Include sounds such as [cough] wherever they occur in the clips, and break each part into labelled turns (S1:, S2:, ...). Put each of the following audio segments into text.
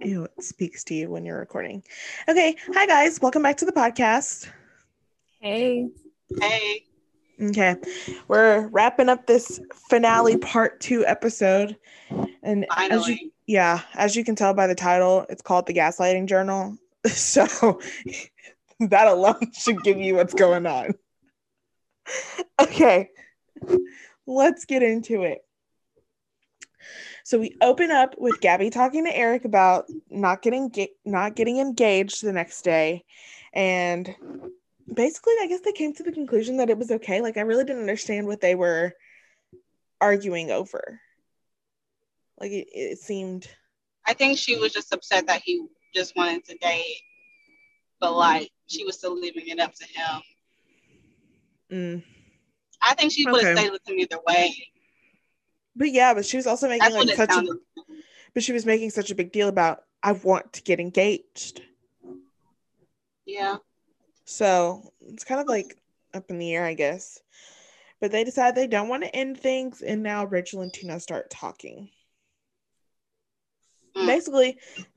S1: Ew, it speaks to you when you're recording. Okay. Hi, guys. Welcome back to the podcast.
S2: Hey.
S3: Hey.
S1: Okay. We're wrapping up this finale part two episode. And as you, yeah, as you can tell by the title, it's called The Gaslighting Journal. [laughs] So [laughs] that alone should give you what's going on. [laughs] Okay. Let's get into it. So we open up with Gabby talking to Erich about not getting ga- not getting engaged the next day, and basically, I guess they came to the conclusion that it was okay. Like I really didn't understand what they were arguing over. Like it, it seemed,
S3: I think she was just upset that he just wanted to date, but like she was still leaving it up to him.
S1: mm.
S3: I think she would have
S1: Okay.
S3: stayed with him either way.
S1: But yeah, but she was also making
S3: That's
S1: like such a, but she was making such a big deal about I want to get engaged.
S3: Yeah.
S1: So it's kind of like up in the air, I guess. But they decide they don't want to end things, and now Rachel and Tino start talking.
S3: Mm.
S1: Basically, [laughs]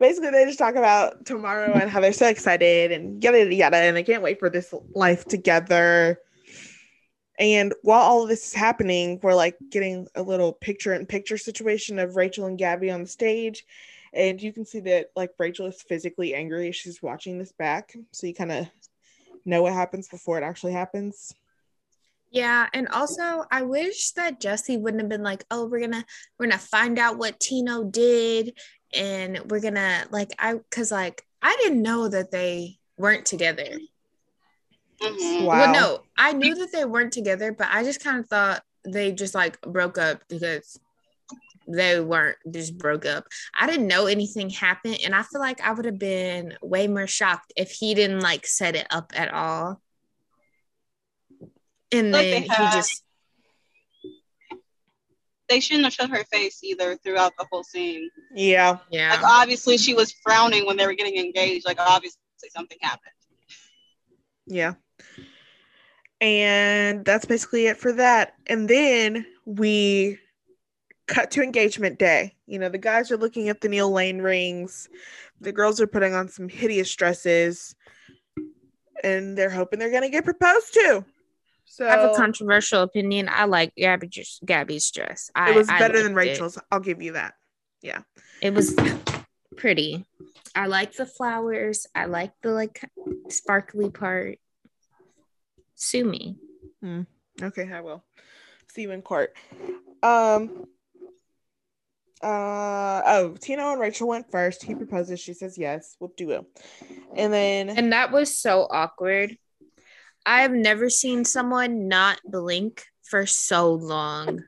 S1: basically they just talk about tomorrow and how they're so excited and yada yada yada, and they can't wait for this life together. And while all of this is happening, we're like getting a little picture in picture situation of Rachel and Gabby on the stage. And you can see that like Rachel is physically angry she's watching this back. So you kind of know what happens before it actually happens.
S2: Yeah, and also I wish that Jesse wouldn't have been like, "Oh, we're gonna we're gonna find out what Tino did, and we're gonna like I because like I didn't know that they weren't together.
S3: Mhm.
S1: Wow.
S2: Well, no, I knew that they weren't together, but I just kind of thought they just like broke up because they weren't just broke up. I didn't know anything happened, and I feel like I would have been way more shocked if he didn't like set it up at all. And
S3: Like
S2: then
S3: they
S2: he
S3: have.
S2: just
S3: They shouldn't have shown her face either throughout the whole scene.
S1: Yeah.
S2: yeah.
S3: Like obviously she was frowning when they were getting engaged. Like obviously something happened.
S1: Yeah. And that's basically it for that. And then we cut to engagement day. You know, the guys are looking at the Neil Lane rings, the girls are putting on some hideous dresses, and they're hoping they're going to get proposed to. So
S2: I have a controversial opinion. I like Gabby just Gabby's dress. I,
S1: it was better than
S2: liked it.
S1: Rachel's. I'll give you that. Yeah.
S2: It was pretty. I like the flowers. I like the like sparkly part. Sue me.
S1: Okay, I will. See you in court. Um uh oh, Tino and Rachel went first. He proposes, she says yes, whoop de woo. And then
S2: And that was so awkward. I have never seen someone not blink for so long.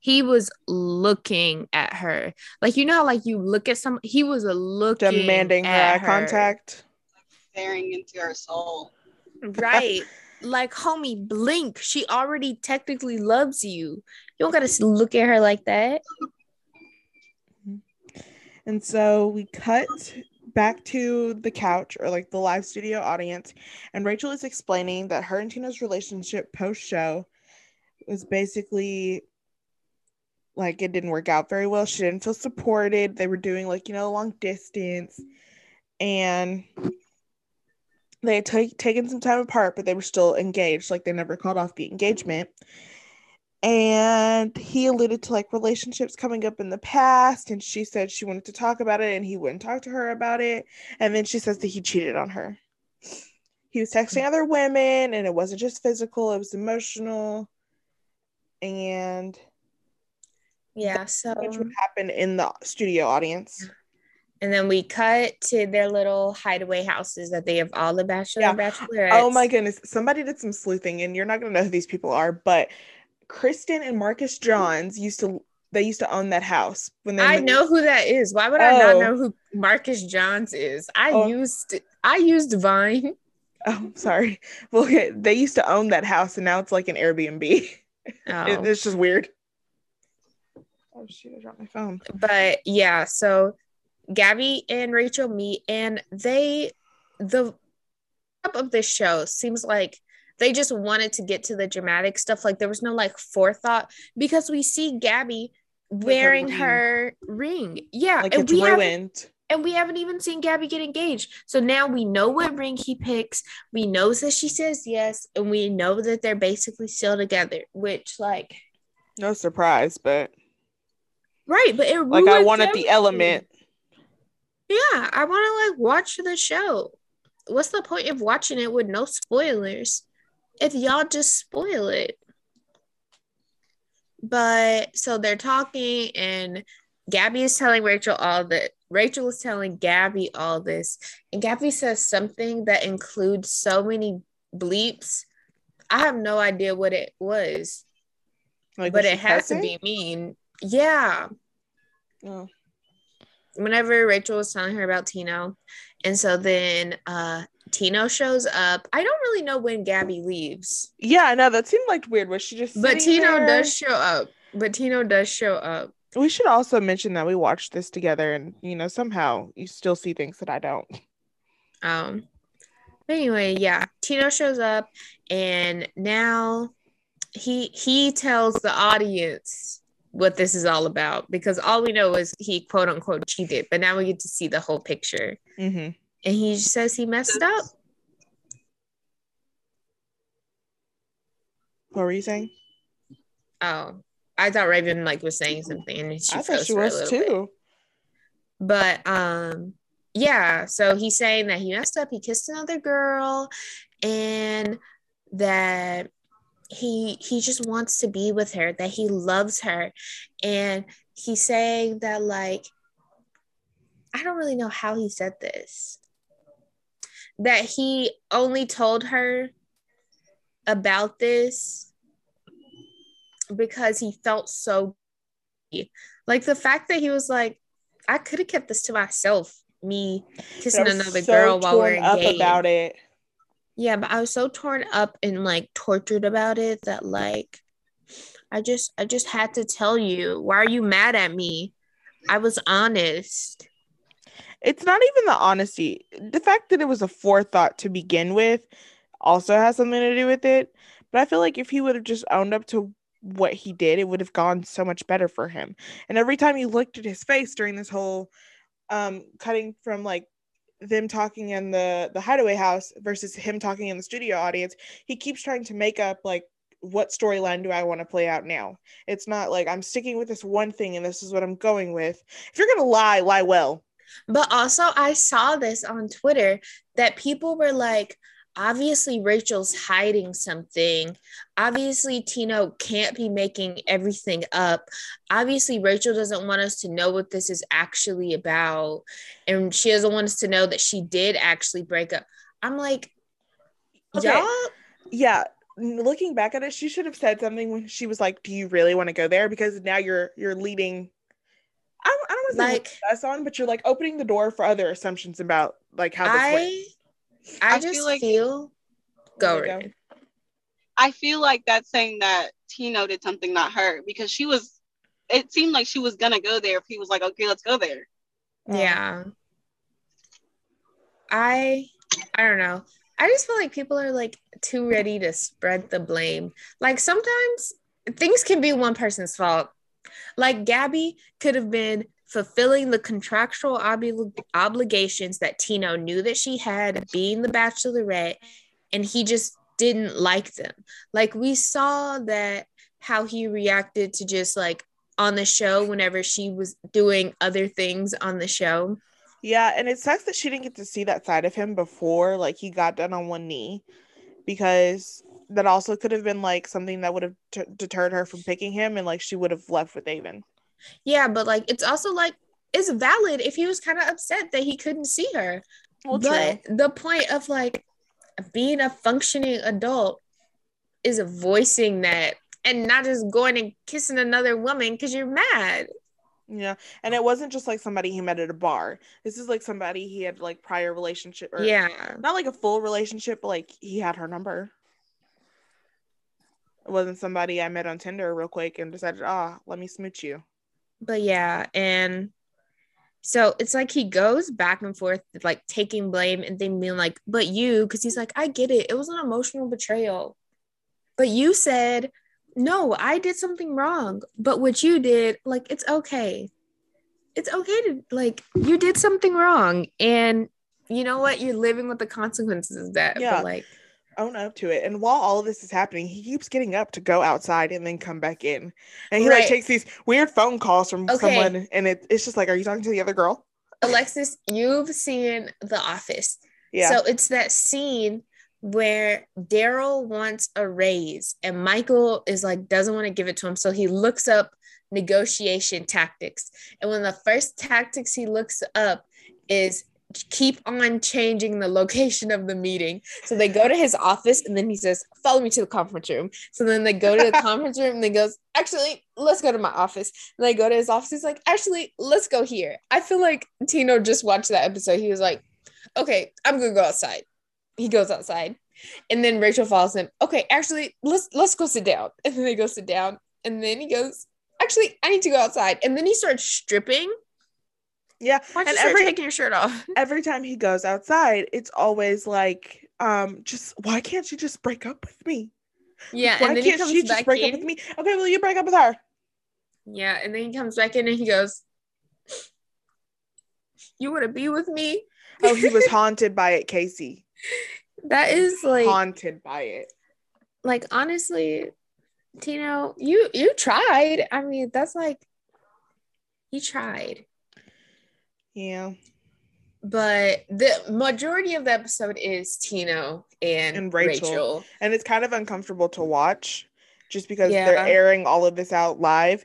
S2: He was looking at her. Like you know how like you look at some he was a looking
S1: demanding her
S2: at
S1: eye contact.
S3: Staring into her soul.
S2: Right. like, homie, blink. She already technically loves you. You don't gotta look at her like that. Mm-hmm.
S1: And so we cut back to the couch or like the live studio audience, and Rachel is explaining that her and Tino's relationship post show was basically like it didn't work out very well. She didn't feel supported. They were doing like, you know, long distance, and they had ta- taken some time apart, but they were still engaged. Like they never called off the engagement. And he alluded to like relationships coming up in the past, and she said she wanted to talk about it, and he wouldn't talk to her about it. And then she says that he cheated on her. He was texting other women, and it wasn't just physical, it was emotional. And
S2: Yeah, so
S1: which would happen in the studio audience.
S2: And then we cut to their little hideaway houses that they have all the bachelor
S1: Yeah.
S2: and bachelorettes.
S1: Oh my goodness. Somebody did some sleuthing, and you're not gonna know who these people are, but Kristen and Marcus Johns used to they used to own that house when they
S2: I know who that is. Why would I not
S1: Oh.
S2: know who Marcus Johns is? I
S1: Oh.
S2: used I used Vine. [laughs]
S1: Oh, sorry. [laughs] Well, they used to own that house, and now it's like an Airbnb. [laughs]
S2: Oh.
S1: It- it's just weird. Oh shoot! I dropped my phone.
S2: but yeah, so Gabby and Rachel meet, and they the top of this show seems like they just wanted to get to the dramatic stuff. Like there was no like forethought because we see Gabby wearing
S1: ring.
S2: her ring. Yeah,
S1: Like
S2: and we haven't
S1: ruined.
S2: and we haven't even seen Gabby get engaged. So now we know what ring he picks. We know that she says yes, and we know that they're basically still together. Which, like,
S1: No surprise, but
S2: right? But it
S1: like I wanted
S2: everything.
S1: the element.
S2: Yeah, I want to like watch the show. What's the point of watching it with no spoilers if y'all just spoil it? But so they're talking, and Gabby is telling Rachel all that. Rachel is telling Gabby all this, and Gabby says something that includes so many bleeps. I have no idea what it was,
S1: Like,
S2: but
S1: was
S2: it has to be mean. Yeah,
S1: Oh.
S2: Whenever Rachel was telling her about Tino. And so then uh Tino shows up. I don't really know when Gabby leaves,
S1: Yeah, I know that seemed like weird. Was she just?
S2: but Tino
S1: there?
S2: does show up. But Tino does show up.
S1: We should also mention that we watched this together, and you know somehow you still see things that I don't.
S2: Um anyway, yeah, Tino shows up and now he he tells the audience what this is all about because all we know is he quote unquote cheated, but now we get to see the whole picture.
S1: Mm-hmm.
S2: And he says he messed up.
S1: What were you saying?
S2: Oh, I thought Raven like was saying something, and she
S1: I thought she was
S2: little bit.
S1: too.
S2: But um, yeah. So he's saying that he messed up. He kissed another girl, and that he he just wants to be with her. That he loves her, and he's saying that like I don't really know how he said this. That he only told her about this because he felt so like the fact that he was like, I could have kept this to myself, me kissing another
S1: so
S2: girl while we're
S1: torn up about it.
S2: Yeah, but I was so torn up and like tortured about it that like I just I just had to tell you, why are you mad at me? I was honest.
S1: It's not even the honesty. The fact that it was a forethought to begin with also has something to do with it. But I feel like if he would have just owned up to what he did, it would have gone so much better for him. And every time you looked at his face during this whole um cutting from like them talking in the the hideaway house versus him talking in the studio audience, he keeps trying to make up like what storyline do I want to play out now? It's not like I'm sticking with this one thing and this is what I'm going with. If you're gonna lie, lie well.
S2: But also, I saw this on Twitter that people were like, obviously, Rachel's hiding something. Obviously, Tino can't be making everything up. Obviously, Rachel doesn't want us to know what this is actually about. And she doesn't want us to know that she did actually break up. I'm like,
S1: Okay.
S2: y'all,
S1: yeah looking back at it she should have said something when she was like do you really want to go there because now you're you're leading i don't, I don't want to say
S2: Like-
S1: us on but you're like opening the door for other assumptions about like how this went.
S2: I, I, just
S3: feel like-
S2: feel, go,
S1: go.
S3: I feel like that's saying that Tino did something, not her, because she was. It seemed like she was gonna go there if he was like, "Okay, let's go there."
S2: Yeah. I I don't know. I just feel like people are like too ready to spread the blame. Like sometimes things can be one person's fault. Like Gabby could have been fulfilling the contractual obli- obligations that Tino knew that she had being the bachelorette and he just didn't like them. Like we saw that how he reacted to just like on the show whenever she was doing other things on the show.
S1: yeah and it sucks that she didn't get to see that side of him before like he got down on one knee because that also could have been like something that would have t- deterred her from picking him and like she would have left with aven
S2: Yeah, but like it's also like it's valid if he was kind of upset that he couldn't see her.
S1: well
S2: but the point of like being a functioning adult is voicing that and not just going and kissing another woman because you're mad.
S1: Yeah, and it wasn't just like somebody he met at a bar. This is like somebody he had like prior relationship or
S2: yeah.
S1: not like a full relationship, but like he had her number. It wasn't somebody I met on Tinder real quick and decided, ah, let me smooch you.
S2: But yeah, and so it's like he goes back and forth, like taking blame and then being like, but you, because he's like, I get it. It was an emotional betrayal. But you said no, I did something wrong. But what you did, like, it's okay. It's okay to, like, you did something wrong. And you know what? You're living with the consequences of that.
S1: Yeah.
S2: But, like,
S1: own up to it. And while all of this is happening, he keeps getting up to go outside and then come back in. And he
S2: Right.
S1: like takes these weird phone calls from
S2: Okay.
S1: someone and it, it's just like, Are you talking to the other girl?
S2: Alexis, you've seen The Office.
S1: Yeah.
S2: So it's that scene where Darryl wants a raise and Michael is like, doesn't want to give it to him. So he looks up negotiation tactics. And one of the first tactics he looks up is keep on changing the location of the meeting. So they go to his office and then he says, follow me to the conference room. So then they go to the [laughs] conference room and he goes, actually, let's go to my office. And they go to his office. He's like, actually, let's go here. I feel like Tino just watched that episode. He was like, okay, I'm gonna go outside. He goes outside. And then Rachel follows him. Okay, actually, let's let's go sit down. And then they go sit down. And then he goes, actually, I need to go outside. And then he starts stripping.
S1: Yeah.
S2: Why'd
S1: And
S2: you start
S1: every-
S2: taking your shirt off? [laughs]
S1: Every time he goes outside, it's always like, um, just why can't you just break up with me?
S2: Yeah,
S1: Why
S2: and then
S1: can't
S2: comes
S1: she just break
S2: in.
S1: up with me? Okay, well you break up with her.
S2: Yeah, and then he comes back in and he goes, You want to be with me?
S1: Oh, he was [laughs] haunted by it, Kaci.
S2: That is like,
S1: haunted by it.
S2: like honestly, Tino, you you tried. I mean, that's like, he tried.
S1: Yeah.
S2: but the majority of the episode is Tino and,
S1: And
S2: Rachel.
S1: Rachel. And it's kind of uncomfortable to watch just because
S2: Yeah.
S1: they're airing all of this out live.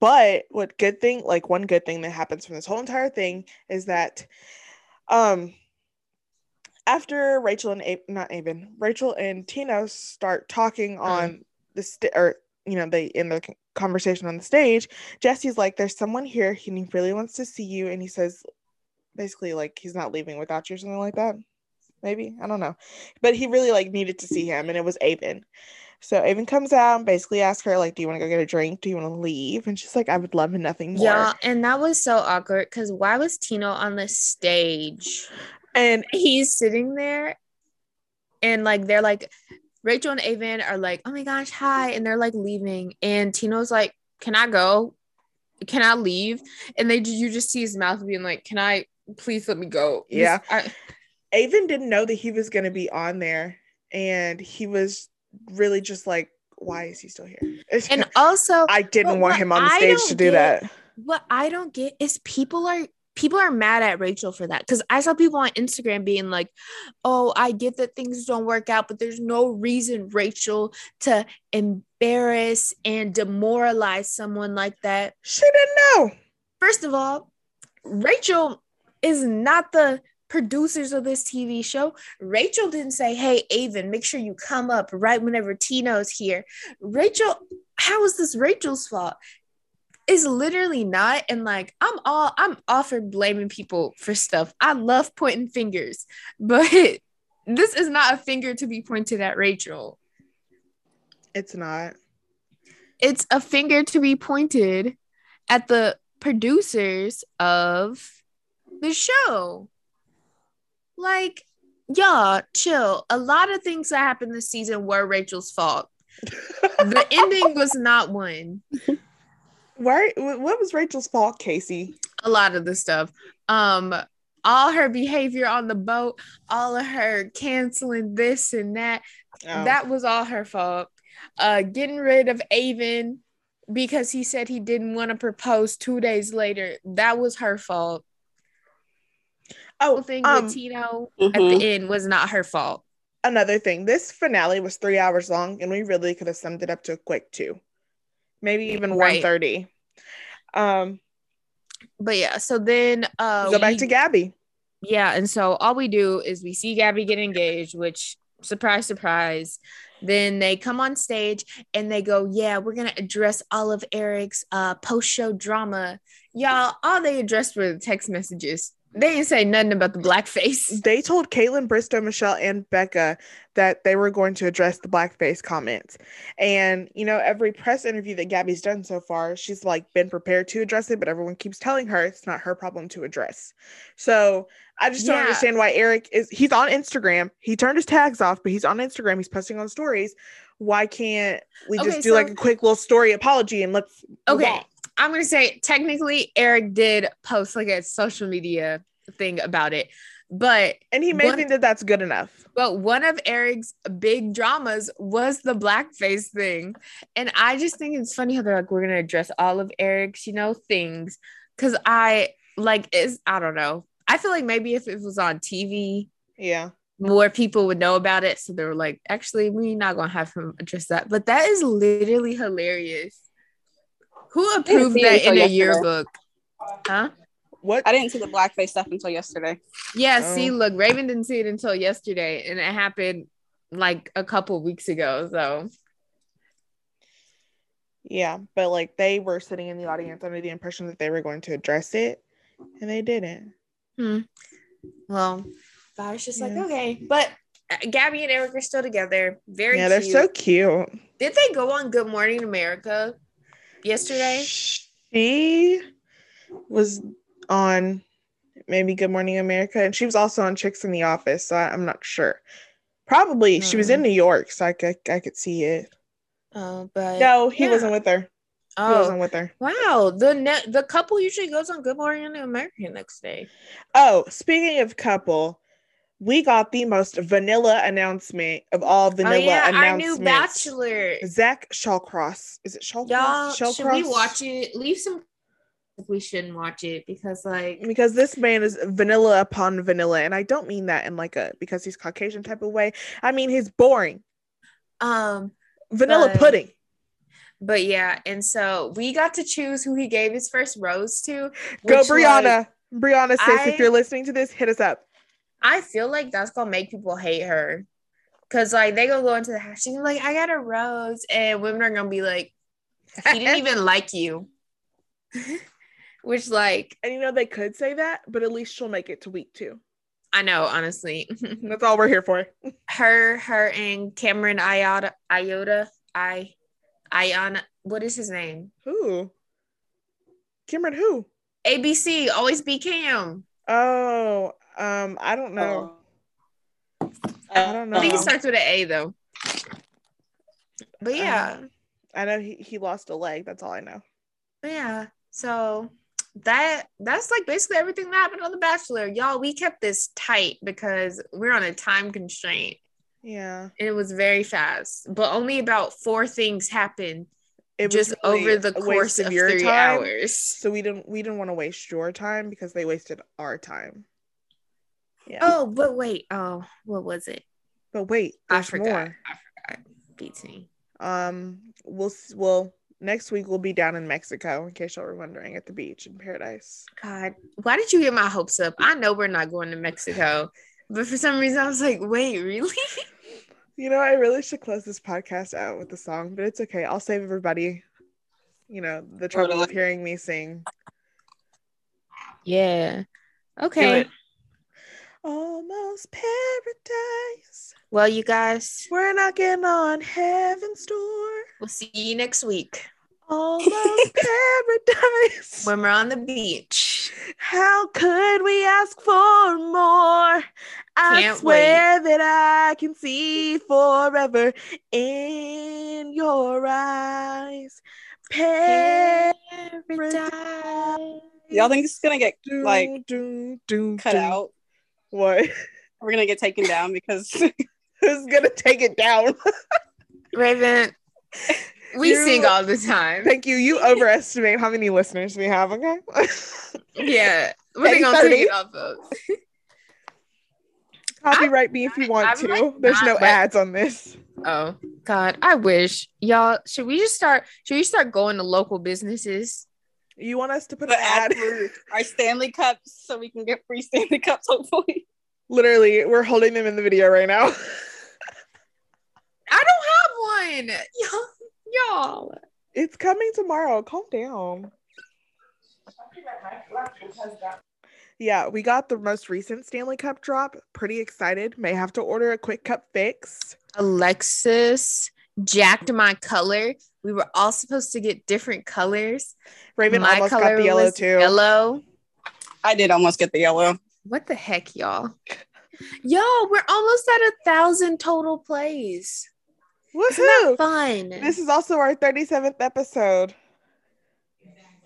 S1: But what good thing, like one good thing that happens from this whole entire thing is that um after Rachel and A- not Aven, Rachel and Tino start talking on the st- or you know, they in the conversation on the stage, Jesse's like, There's someone here and he really wants to see you. And he says basically like he's not leaving without you or something like that. Maybe. I don't know. But he really like needed to see him and it was Aven. So Aven comes out and basically asks her, like, do you want to go get a drink? Do you want to leave? And she's like, I would love nothing more.
S2: Yeah, and that was so awkward because why was Tino on the stage?
S1: And
S2: He's sitting there and like they're like Rachel and Aven are like, oh my gosh, hi. And they're like leaving. And Tino's like, Can I go? Can I leave? And they you just see his mouth being like, Can I please let me go?
S1: Yeah.
S2: I-
S1: Aven didn't know that he was going to be on there. And he was really just like, why is he still here?
S2: and [laughs] also
S1: I didn't want him on the stage to do
S2: get-
S1: that.
S2: what I don't get is people are people are mad at Rachel for that because I saw people on Instagram being like, "Oh, I get that things don't work out, but there's no reason Rachel to embarrass and demoralize someone like that."
S1: She didn't know.
S2: First of all, Rachel is not the producers of this TV show. Rachel didn't say, "Hey, Aven, make sure you come up right whenever Tino's here." Rachel, how is this Rachel's fault? Is literally not. And like, I'm all I'm all for blaming people for stuff. I love pointing fingers, but [laughs] this is not a finger to be pointed at Rachel.
S1: It's not.
S2: It's a finger to be pointed at the producers of the show. Like, y'all, chill. A lot of things that happened this season were Rachel's fault. [laughs] The ending was not one.
S1: Why? What was Rachel's fault, Kaci?
S2: A lot of the stuff. Um, all her behavior on the boat, all of her canceling this and that.
S1: Oh.
S2: That was all her fault. Uh, getting rid of Aven because he said he didn't want to propose two days later. That was her fault.
S1: oh,
S2: whole thing
S1: um,
S2: with Tino at
S3: Mhm.
S2: the end was not her fault.
S1: another thing. This finale was three hours long, and we really could have summed it up to a quick two, maybe even
S2: Right.
S1: one thirty. Um,
S2: But yeah, so then uh
S1: go back
S2: we-
S1: to Gabby.
S2: yeah, and so all we do is we see Gabby get engaged, which surprise, surprise. Then they come on stage and they go, Yeah, we're gonna address all of Erich's uh post-show drama. Y'all, all they addressed were the text messages. They didn't say nothing about the blackface. [laughs]
S1: They told Kaitlyn, Bristowe, Michelle, and Becca that they were going to address the blackface comments. And, you know, every press interview that Gabby's done so far, she's like been prepared to address it, but everyone keeps telling her it's not her problem to address. So I just don't
S2: Yeah.
S1: understand why Erich is, he's on Instagram. He turned his tags off, but he's on Instagram. He's posting on stories. Why can't we just
S2: Okay,
S1: do like a quick little story apology and let's.
S2: Okay. I'm gonna say technically Erich did post like a social media thing about it, but
S1: And he may
S2: One-
S1: think that that's good enough.
S2: but one of Erich's big dramas was the blackface thing, and I just think it's funny how they're like we're gonna address all of Erich's you know things because I like is I don't know I feel like maybe if it was on TV
S1: Yeah.
S2: more people would know about it, so they were like actually we're not gonna have him address that, but that is literally hilarious. Who approved that in a
S3: yesterday.
S2: yearbook? Huh?
S1: What?
S3: I didn't see the blackface stuff until yesterday.
S2: Yeah,
S1: Oh.
S2: see, look, Raven didn't see it until yesterday, and it happened like a couple weeks ago. So
S1: Yeah, but like they were sitting in the audience under the impression that they were going to address it, and they didn't. Hmm.
S2: Well, I was just like, okay. But uh, Gabby and Erich are still together. Very
S1: yeah, they're so cute.
S2: Did they go on Good Morning America yesterday?
S1: She was on maybe Good Morning America, and she was also on Chicks in the Office. So I, I'm not sure. Probably she was in hmm. New York, so I could I could see it.
S2: Oh, but
S1: No, he
S2: yeah.
S1: wasn't with her.
S2: Oh, He
S1: wasn't with her.
S2: wow. The ne- the couple usually goes on Good Morning America next day.
S1: Oh, speaking of couple, we got the most vanilla announcement of all vanilla
S2: oh yeah, our
S1: announcements.
S2: new Bachelor.
S1: Zach Shawcross. Is it Shawcross?
S2: Y'all,
S1: Shawcross?
S2: should we watch it? Leave some. We shouldn't watch it because, like,
S1: because this man is vanilla upon vanilla and i don't mean that in like a because he's caucasian type of way i mean he's boring
S2: um,
S1: vanilla
S2: But-
S1: pudding
S2: but yeah, and so we got to choose who he gave his first rose to.
S1: go brianna brianna sis
S2: I-
S1: if you're listening to this hit us up
S2: like, I feel like that's gonna make people hate her, cause like they gonna go into the house. She's be like, "I got a rose," and women are gonna be like, "He didn't even [laughs] like you," [laughs] which, like,
S1: and you know they could say that but at least she'll make it to week two
S2: I know, honestly, [laughs]
S1: that's all we're here for
S2: her, her, and Cameron Iota, Iota, I, Iona, what is his name?
S1: who cameron who
S2: ABC, always be Cam.
S1: oh um i don't know I don't
S2: I think
S1: know.
S2: starts with an A though. But yeah,
S1: Um, i know he, he lost a leg that's all i know
S2: yeah. So that that's like basically everything that happened on The Bachelor. Y'all, we kept this tight because we're on a time constraint
S1: yeah
S2: and it was very fast. But only about four things happened
S1: it
S2: just
S1: really
S2: over the course of
S1: your
S2: three
S1: time.
S2: hours.
S1: so we didn't we didn't want to waste your time because they wasted our time yeah
S2: Oh, but wait. Oh, what was it?
S1: but wait
S2: I forgot.
S1: more
S2: I forgot. BT.
S1: um we'll s- well next week we'll be down in mexico in case y'all were wondering at the beach in paradise
S2: God, why did you get my hopes up? I know we're not going to Mexico, but for some reason I was like, wait, really? [laughs]
S1: you know i really should close this podcast out with the song but it's okay i'll save everybody you know the trouble of hearing me sing
S2: Yeah.
S1: Do
S2: Okay.
S1: It. almost paradise
S2: Well, you guys,
S1: we're knocking on heaven's door
S2: we'll see you next week
S1: almost [laughs] paradise
S2: when we're on the beach.
S1: How could we ask for more? I
S2: Can't
S1: swear that I can see forever in your eyes. Paradise.
S3: Y'all think this is gonna get
S1: Doo,
S3: like
S1: doo, doo,
S3: cut out?
S1: What? [laughs]
S3: We're gonna get taken down because [laughs]
S1: Who's gonna take it down? [laughs]
S2: Raven, we
S1: You-
S2: sing all the time.
S1: Thank you. You overestimate how many listeners we have. Okay.
S2: Yeah. What are they
S1: Hey,
S2: gonna
S1: 30.
S2: take it off of?
S1: Copyright me if you want
S2: I'm
S1: to.
S2: like
S1: There's no
S2: not, but-
S1: ads on this.
S2: Oh God, I wish y'all. Should we just start? Should we start going to local businesses?
S1: You want us to put
S3: the
S1: an ad?
S3: ad for our Stanley cups so we can get free Stanley cups hopefully.
S1: Literally, we're holding them in the video right now.
S2: I don't have one. Y'all, [laughs] y'all.
S1: It's coming tomorrow. Calm down. Yeah, we got the most recent Stanley Cup drop. Pretty excited. May have to order a quick cup fix.
S2: Alexis jacked my color. We were all supposed to get different colors.
S1: Raven
S2: my
S1: almost got the yellow too.
S2: Yellow.
S3: I did almost get the yellow.
S2: What the heck, y'all? Y'all, we're almost at a thousand total plays.
S1: Woohoo!
S2: fun?
S1: This is also our 37th episode.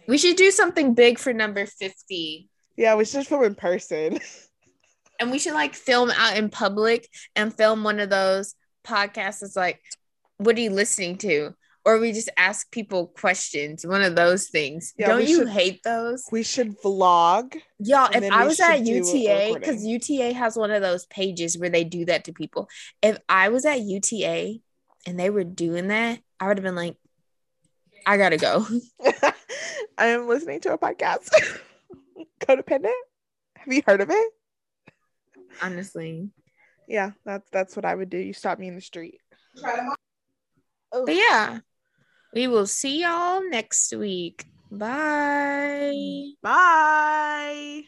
S2: we should do something big for number 50.
S1: Yeah, we should film in person. [laughs]
S2: And we should like film out in public and film one of those podcasts that's like, what are you listening to? Or we just ask people questions, one of those things.
S1: Yeah,
S2: Don't you
S1: should-
S2: hate those?
S1: We should vlog.
S2: Y'all, if I was at
S1: should do a
S2: UTA, because UTA has one of those pages where they do that to people. If I was at UTA and they were doing that, I would have been like, I gotta go. [laughs] [laughs]
S1: I am listening to a podcast. [laughs] Codependent. Have you heard of it?
S2: Honestly.
S1: Yeah, that's that's what I would do. You stop me in the street.
S2: But yeah, we will see y'all next week. Bye.
S1: Bye.